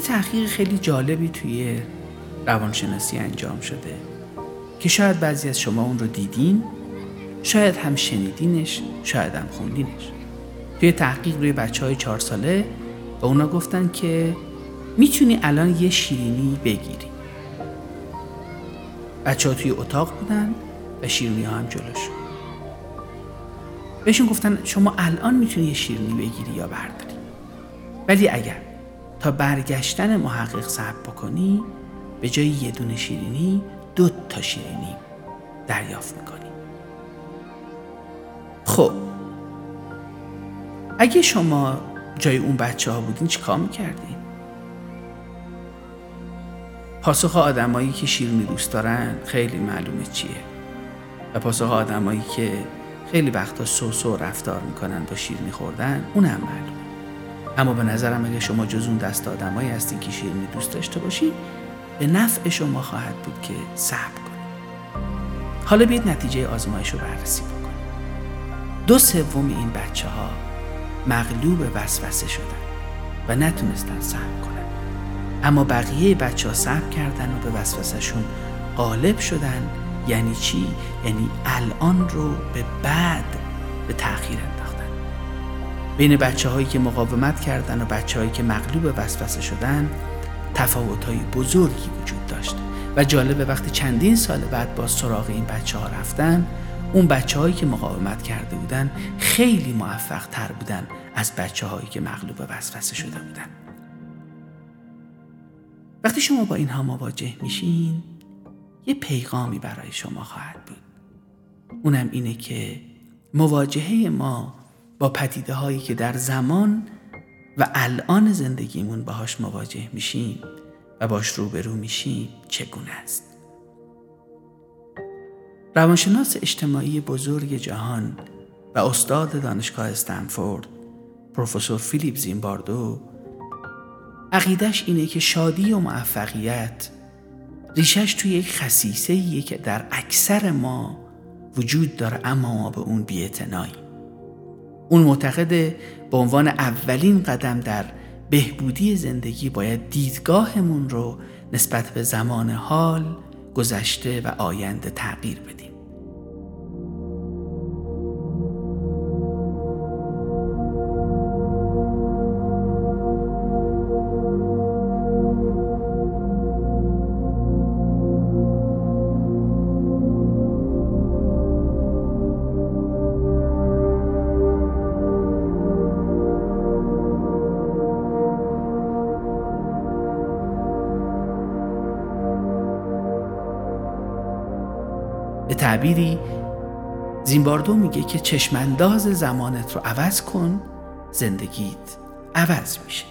یه تحقیق خیلی جالبی توی روانشناسی انجام شده که شاید بعضی از شما اون رو دیدین شاید هم شنیدینش شاید هم خوندینش. توی تحقیق روی بچه های چهار ساله به اونا گفتن که می‌تونی الان یه شیرینی بگیری. بچه ها توی اتاق بودن و شیرینی ها هم جلوشون بهشون گفتن شما الان می‌تونی یه شیرینی بگیری یا برداری. ولی اگر تا برگشتن محقق صبر بکنی به جای یه دونه شیرینی دو تا شیرینی دریافت می‌کنی. خب اگه شما جای اون بچه ها بودین چیکار می‌کردین؟ پاسخ آدمایی که شیرینی دوست دارن خیلی معلومه چیه. و پاسخ آدمایی که خیلی وقتا سوسو رفتار می‌کنن با شیرینی خوردن اون هم معلومه. اما به نظرم اگه شما جز اون دست آدمایی هستین که شیرینی دوست داشته باشید به نفع شما خواهد بود که صبر کنید حالا بیاید نتیجه آزمایش رو بررسی بکنید دو سوم این بچه ها مغلوب وسوسه شدن و نتونستن صبر کنن. اما بقیه بچه ها صبر کردن و به وسوسهشون غالب شدن. یعنی چی؟ یعنی الان رو به بعد به تأخیر بین بچه هایی که مقاومت کردن و بچه هایی که مغلوب وسوسه شدن تفاوت های بزرگی وجود داشت و جالبه وقتی چندین سال بعد با سراغ این بچه ها رفتن اون بچه هایی که مقاومت کرده بودن خیلی موفق تر بودن از بچه هایی که مغلوب وسوسه شده بودن. وقتی شما با اینها مواجه میشین یه پیغامی برای شما خواهد بود. اونم اینه که مواجهه ما با پدیده هایی که در زمان و الان زندگیمون باهاش مواجه میشیم و باش روبرو میشیم چگونه است؟ روانشناس اجتماعی بزرگ جهان و استاد دانشگاه استنفورد پروفسور فیلیپ زیمباردو عقیدش اینه که شادی و موفقیت ریشش توی یک خصیصه که در اکثر ما وجود داره اما ما به اون بیعتنایی اون معتقده به عنوان اولین قدم در بهبودی زندگی باید دیدگاهمون رو نسبت به زمان حال گذشته و آینده تغییر بدیم. تعبیری. زیمباردو میگه که چشمانداز زمانت رو عوض کن زندگیت عوض میشه.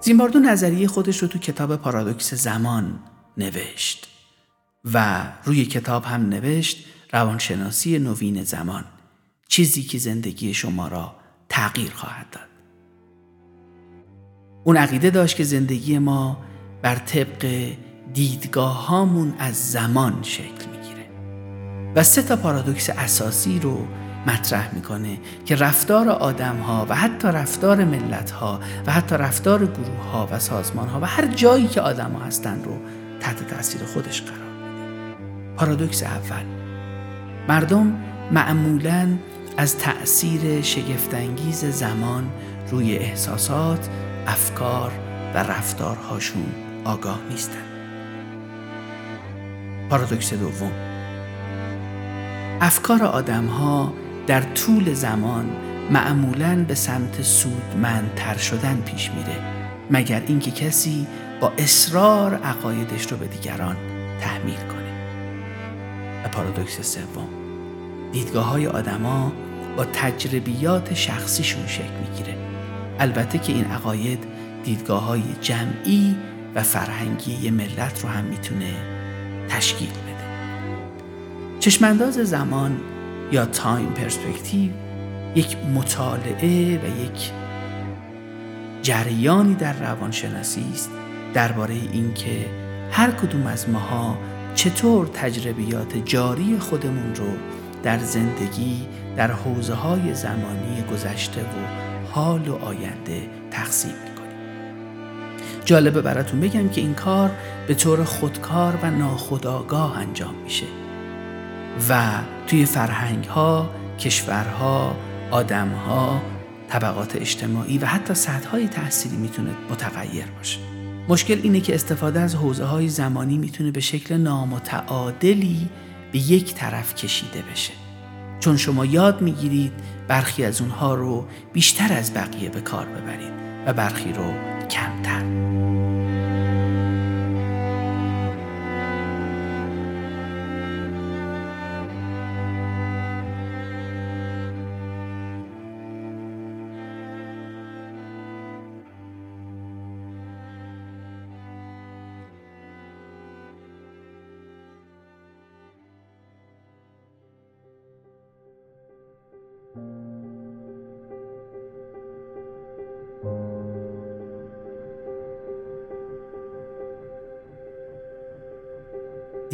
زیمباردو نظریه خودش رو تو کتاب پارادوکس زمان نوشت و روی کتاب هم نوشت روانشناسی نوین زمان. چیزی که زندگی شما را تغییر خواهد داد. اون عقیده داشت که زندگی ما بر طبق دیدگاه هامون از زمان شکل و سه تا پارادوکس اساسی رو مطرح می‌کنه که رفتار آدم ها و حتی رفتار ملت ها و حتی رفتار گروه ها و سازمان ها و هر جایی که آدم ها هستن رو تحت تاثیر خودش قرار بده پارادوکس اول. مردم معمولا از تأثیر شگفتانگیز زمان روی احساسات، افکار و رفتارهاشون آگاه نیستن. پارادوکس دوم. افکار آدم ها در طول زمان معمولا به سمت سودمندتر شدن پیش میره مگر اینکه کسی با اصرار عقایدش رو به دیگران تحمیل کنه. و پارادوکس سوم دیدگاه های آدما با تجربیات شخصیشون شکل می‌گیره. البته که این عقاید دیدگاه های جمعی و فرهنگی ملت رو هم می‌تونه تشکیل چشمانداز زمان یا تایم پرسپکتیو یک مطالعه و یک جریانی در روانشناسی است درباره اینکه هر کدوم از ماها چطور تجربیات جاری خودمون رو در زندگی در حوزه های زمانی گذشته و حال و آینده تقسیم می‌کنیم. جالبه براتون بگم که این کار به طور خودکار و ناخودآگاه انجام میشه. و توی فرهنگ ها، کشورها، آدم ها، طبقات اجتماعی و حتی سطح های تحصیلی می‌تونه متغیر باشه. مشکل اینه که استفاده از حوزه های زمانی می‌تونه به شکل نامتعادلی به یک طرف کشیده بشه. چون شما یاد می‌گیرید برخی از اونها رو بیشتر از بقیه به کار ببرید و برخی رو کمتر.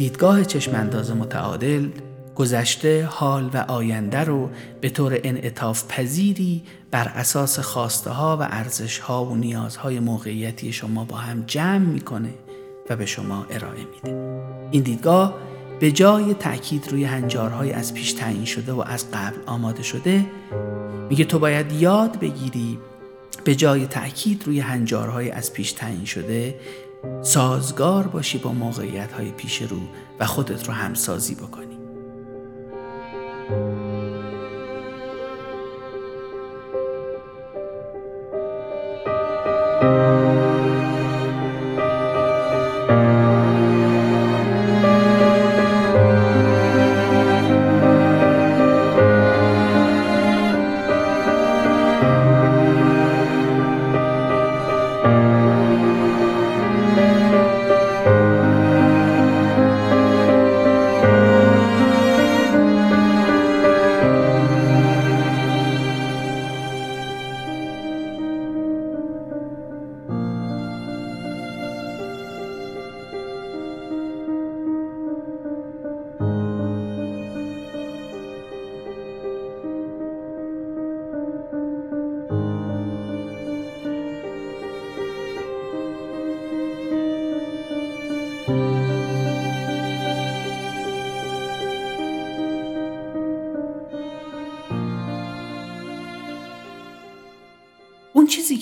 دیدگاه چشمانداز متعادل گذشته حال و آینده رو به طور انعطاف پذیری بر اساس خواسته ها و ارزش ها و نیازهای موقعیتی شما با هم جمع می‌کنه و به شما ارائه میده. این دیدگاه به جای تاکید روی هنجارهای از پیش تعیین شده و از قبل آماده شده میگه تو باید یاد بگیری به جای تاکید روی هنجارهای از پیش تعیین شده سازگار باشی با موقعیت های پیش رو و خودت رو همسازی بکنی. اون چیزی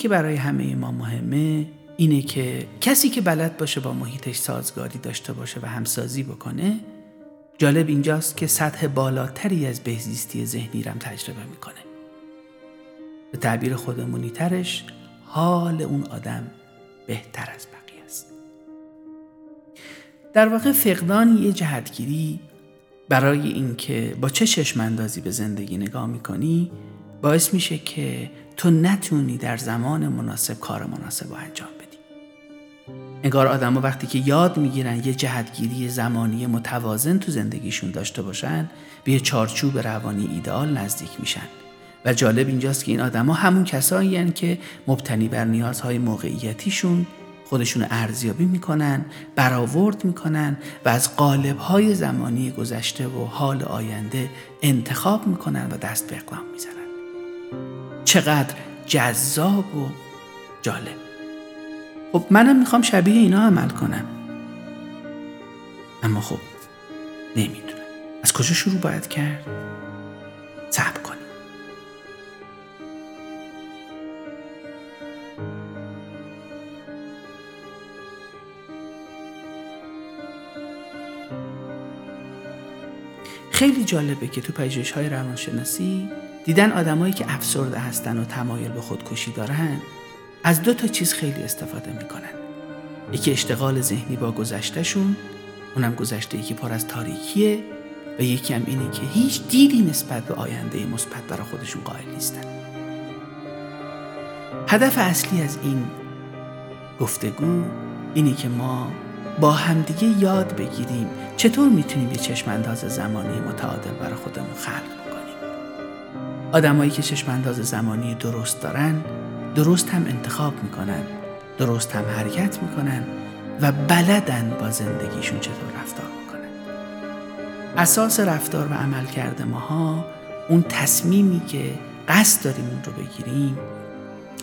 که برای همه ما مهمه اینه که کسی که بلد باشه با محیطش سازگاری داشته باشه و همسازی بکنه جالب اینجاست که سطح بالاتری از بهزیستی ذهنی رم تجربه می‌کنه. به تعبیر خودمونی ترش حال اون آدم بهتر از بقیه است. در واقع فقدان یه جهتگیری برای اینکه با چه چشماندازی به زندگی نگاه می‌کنی باعث میشه که تو نتونی در زمان مناسب کار مناسب رو انجام بدی. انگار آدم وقتی که یاد می‌گیرن یه جهتگیری زمانی متوازن تو زندگیشون داشته باشن به چارچوب روانی ایدئال نزدیک میشن. و جالب اینجاست که این آدما همون کسایی که مبتنی بر نیازهای موقعیتیشون خودشون ارزیابی می‌کنن برآورد می‌کنن و از قالبهای زمانی گذشته و حال آینده انتخاب می‌کنن و دست به اقدام می‌زنن. چقدر جذاب و جالب. خب منم می‌خوام شبیه اینا عمل کنم. اما خب نمی‌دونم. از کجا شروع باید کرد؟ صبر کنیم. خیلی جالبه که تو پژوهش های روانشناسی دیدن آدمایی که افسرده هستن و تمایل به خودکشی دارن از دو تا چیز خیلی استفاده می‌کنن. یکی اشتغال ذهنی با گذشتهشون اونم گذشته که پر از تاریکیه و یکی هم اینه که هیچ دیدی نسبت به آینده مثبت برای خودشون قائل نیستن. هدف اصلی از این گفتگو اینه که ما با همدیگه یاد بگیریم چطور می‌تونیم یه چشمانداز زمانی متعادل برای خودمون خلق آدمایی که چشمانداز زمانی درست دارن درست هم انتخاب می‌کنن درست هم حرکت می‌کنن و بلدن با زندگیشون چطور رفتار می‌کنن. اساس رفتار و عمل کرده ماها اون تصمیمی که قصد داریم اون رو بگیریم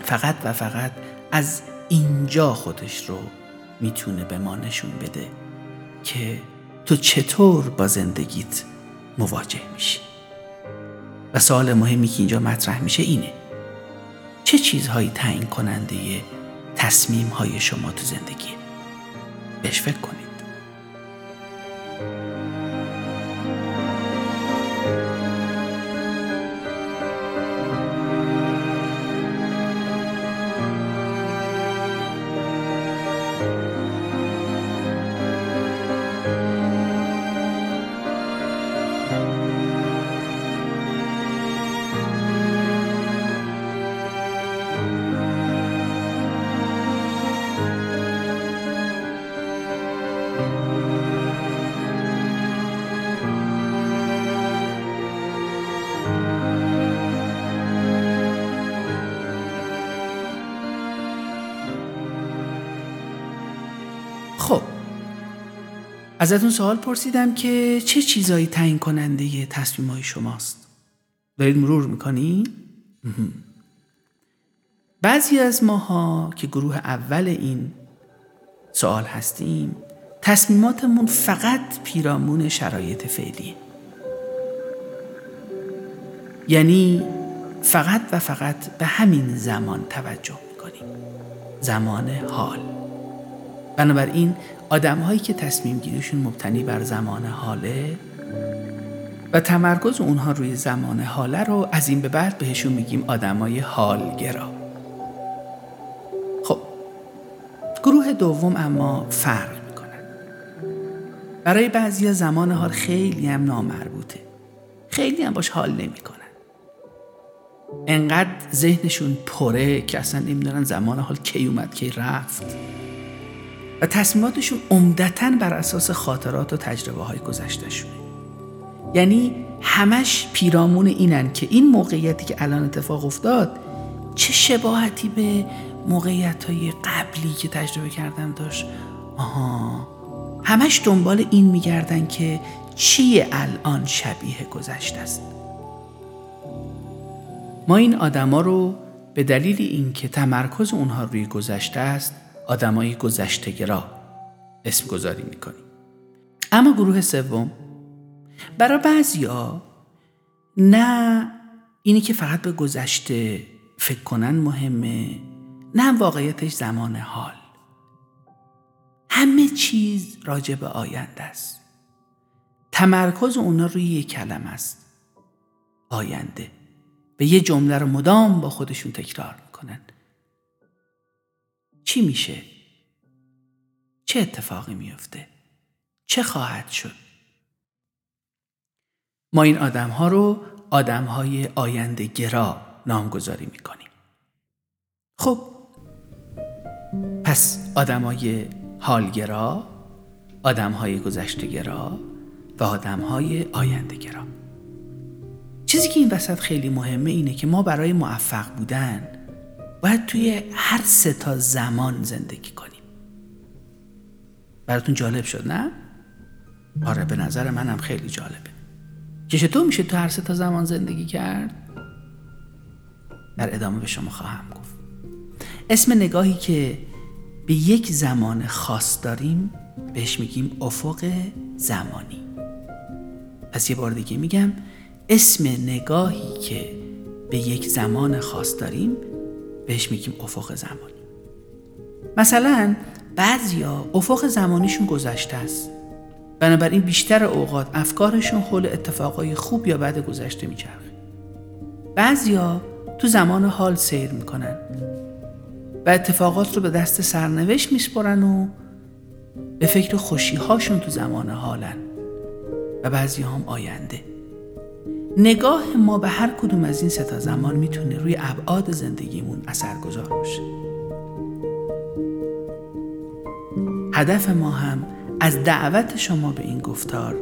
فقط و فقط از اینجا خودش رو می‌تونه به ما نشون بده که تو چطور با زندگیت مواجه میشی. و سوال مهمی که اینجا مطرح میشه اینه. چه چیزهایی تعیین کننده تصمیم های شما تو زندگی؟ بهش فکر کنید. ازتون سوال پرسیدم که چه چیزایی تعیین کننده تصمیم های شماست؟ دارید مرور می‌کنی؟ بعضی از ماها که گروه اول این سوال هستیم تصمیماتمون فقط پیرامون شرایط فعلیه. یعنی فقط و فقط به همین زمان توجه می‌کنیم. زمان حال. بنابراین آدم هایی که تصمیم گیریشون مبتنی بر زمان حاله و تمرکز اونها روی زمان حاله رو از این به بعد بهشون میگیم آدمای حالگرا. خب گروه دوم اما فرق می‌کنن برای بعضی زمان حال خیلی هم نامربوطه. خیلی هم باش حال نمی‌کنن. انقدر ذهنشون پره که اصلا نمی‌دونن زمان حال کی اومد کی رفت. و تصمیماتشون عمدتا بر اساس خاطرات و تجربه های گذشتهشونه یعنی همش پیرامون اینن که این موقعیتی که الان اتفاق افتاد چه شباهتی به موقعیت های قبلی که تجربه کردم داشت؟ آها. همش دنبال این میگردن که چیه الان شبیه گذشته است. ما این آدما رو به دلیل اینکه تمرکز اونها روی گذشته است آدمای گذشتگرا اسم گذاری می‌کنیم. اما گروه سوم برای بعضیا نه اینی که فقط به گذشته فکر کنن مهمه نه واقعیتش زمان حال. همه چیز راجع به آینده است. تمرکز اونا روی یک کلم است. آینده. به یه جمله رو مدام با خودشون تکرار می‌کنن. چی میشه؟ چه اتفاقی میفته؟ چه خواهد شد؟ ما این آدم ها رو آدم های آینده گرا نامگذاری می‌کنیم. خب پس آدم های حالگرا، گذشته گرا و آدم های آینده گرا. چیزی که این وسط خیلی مهمه اینه که ما برای موفق بودن باید توی هر سه تا زمان زندگی کنیم براتون جالب شد نه؟ آره به نظر منم خیلی جالبه که چطور میشه تو هر سه تا زمان زندگی کرد؟ در ادامه به شما خواهم گفت اسم نگاهی که به یک زمان خاص داریم بهش میگیم افق زمانی پس یه بار دیگه میگم اسم نگاهی که به یک زمان خاص داریم بهش میگیم افق زمانی. مثلا بعضیا افق زمانیشون گذشته است. بنابراین بیشتر اوقات افکارشون حول اتفاقای خوب یا بد گذشته میچرخه. بعضیا تو زمان حال سیر می‌کنن و اتفاقات رو به دست سرنوشت میسپرن و به فکر خوشی هاشون تو زمان حالن و بعضی هم آینده. نگاه ما به هر کدوم از این ستا زمان می‌تونه روی ابعاد زندگیمون اثرگذار باشه. هدف ما هم از دعوت شما به این گفتار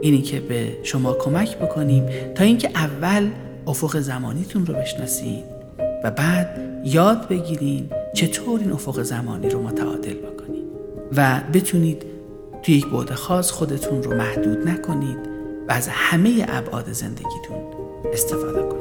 اینی که به شما کمک بکنیم تا اینکه اول افق زمانیتون رو بشناسید و بعد یاد بگیرین چطور این افق زمانی رو متعادل بکنید و بتونید توی یک بعد خاص خودتون رو محدود نکنید. و از همه ابعاد زندگیتون استفاده کنید.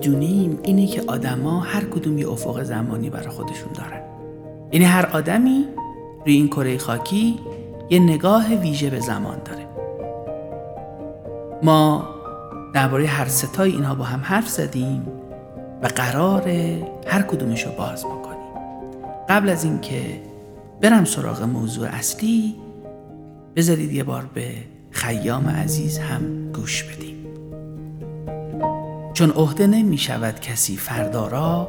می‌دونیم اینه که آدما هر کدوم یه افق زمانی برای خودشون دارن. یعنی هر آدمی روی این کره خاکی یه نگاه ویژه به زمان داره. ما درباره هر ستای اینها با هم حرف زدیم و قرار هر کدومش رو باز بکنیم. قبل از اینکه برم سراغ موضوع اصلی بذارید یه بار به خیام عزیز هم گوش بدیم. چون عهده نمی شود کسی فردا را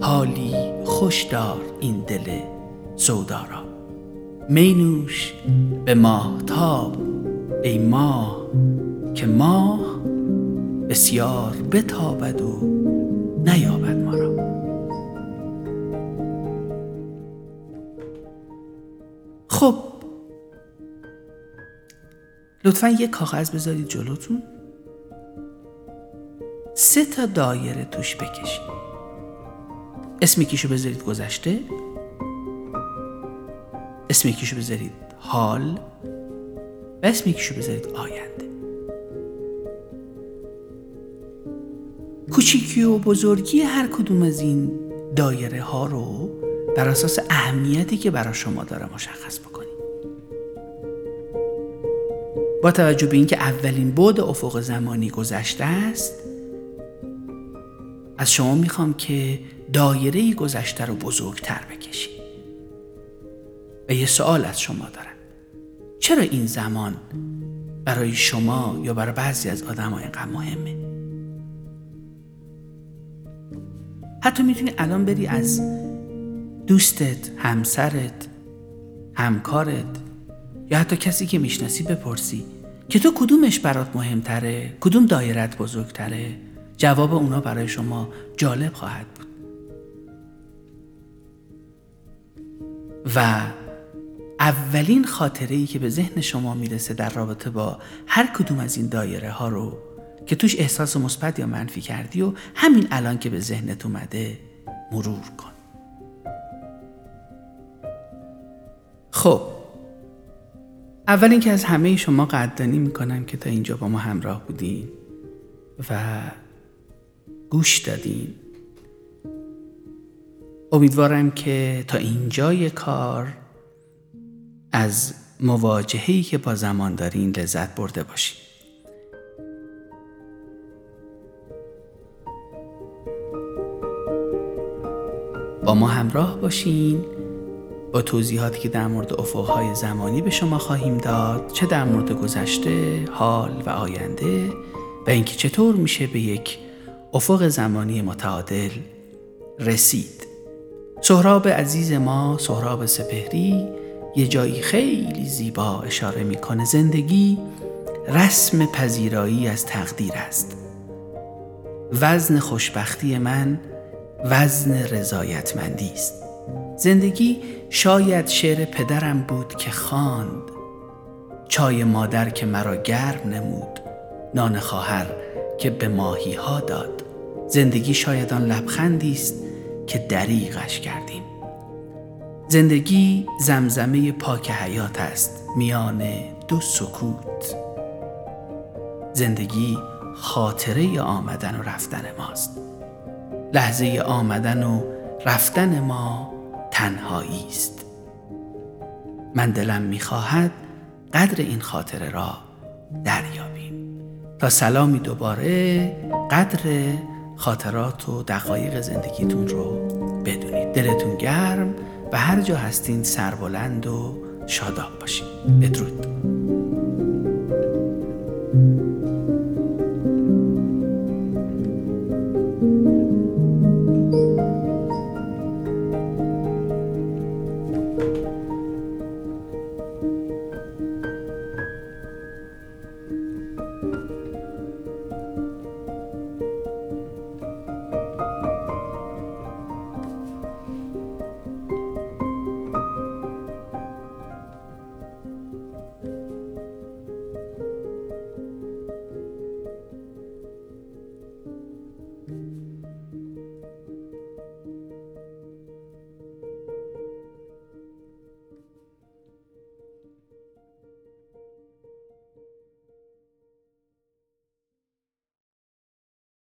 حالی خوش دار این دل سودا را. مینوش به ماه تاب ای ماه که ماه بسیار بتابد و نیابد ما را. خب لطفا یه کاغذ بذارید جلوتون. سه تا دایره توش بکشید. اسم یکیشو بذارید گذشته. اسم یکیشو بذارید حال. و اسم یکیشو بذارید آینده. کوچیکی و بزرگی هر کدوم از این دایره ها رو بر اساس اهمیتی که برای شما داره مشخص بکنید با توجه به اینکه اولین بود افق زمانی گذشته است از شما می‌خوام که دایره گذشته رو بزرگتر بکشید و یه سوال از شما دارم. چرا این زمان برای شما یا برای بعضی از آدم اینقدر مهمه؟ حتی می‌تونی الان بری از دوستت همسرت همکارت یا حتی کسی که می‌شناسی بپرسی که تو کدومش برات مهمتره؟ کدوم دایرت بزرگتره؟ جواب اونا برای شما جالب خواهد بود. و اولین خاطره ای که به ذهن شما می‌رسه در رابطه با هر کدوم از این دایره ها رو که توش احساس مثبت یا منفی کردی و همین الان که به ذهنت اومده مرور کن. خب اول اینکه از همه شما قدردانی می‌کنم که تا اینجا با ما همراه بودین و گوش دادین. امیدوارم که تا اینجای کار از مواجههی که با زمان دارین لذت برده باشین. با ما همراه باشین. با توضیحاتی که در مورد افقهای زمانی به شما خواهیم داد چه در مورد گذشته، حال و آینده و اینکه چطور میشه به یک افق زمانی متعادل رسید. سهراب عزیز ما سهراب سپهری یه جایی خیلی زیبا اشاره می‌کنه. زندگی رسم پذیرایی از تقدیر است. وزن خوشبختی من وزن رضایتمندی است. زندگی شاید شعر پدرم بود که خواند. چای مادر که مرا گرم نمود. نان خواهر که به ماهی ها داد. زندگی شاید آن لبخندی است که دریغش کردیم. زندگی زمزمه پاک حیات است میان دو سکوت. زندگی خاطره آمدن و رفتن ماست. لحظه آمدن و رفتن ما تنهایی است. من دلم می‌خواهد قدر این خاطره را دریابیم. تا سلامی دوباره قدر خاطرات و دقایق زندگیتون رو بدونید. دلتون گرم و هر جا هستین سربلند و شاداب باشید بدرود.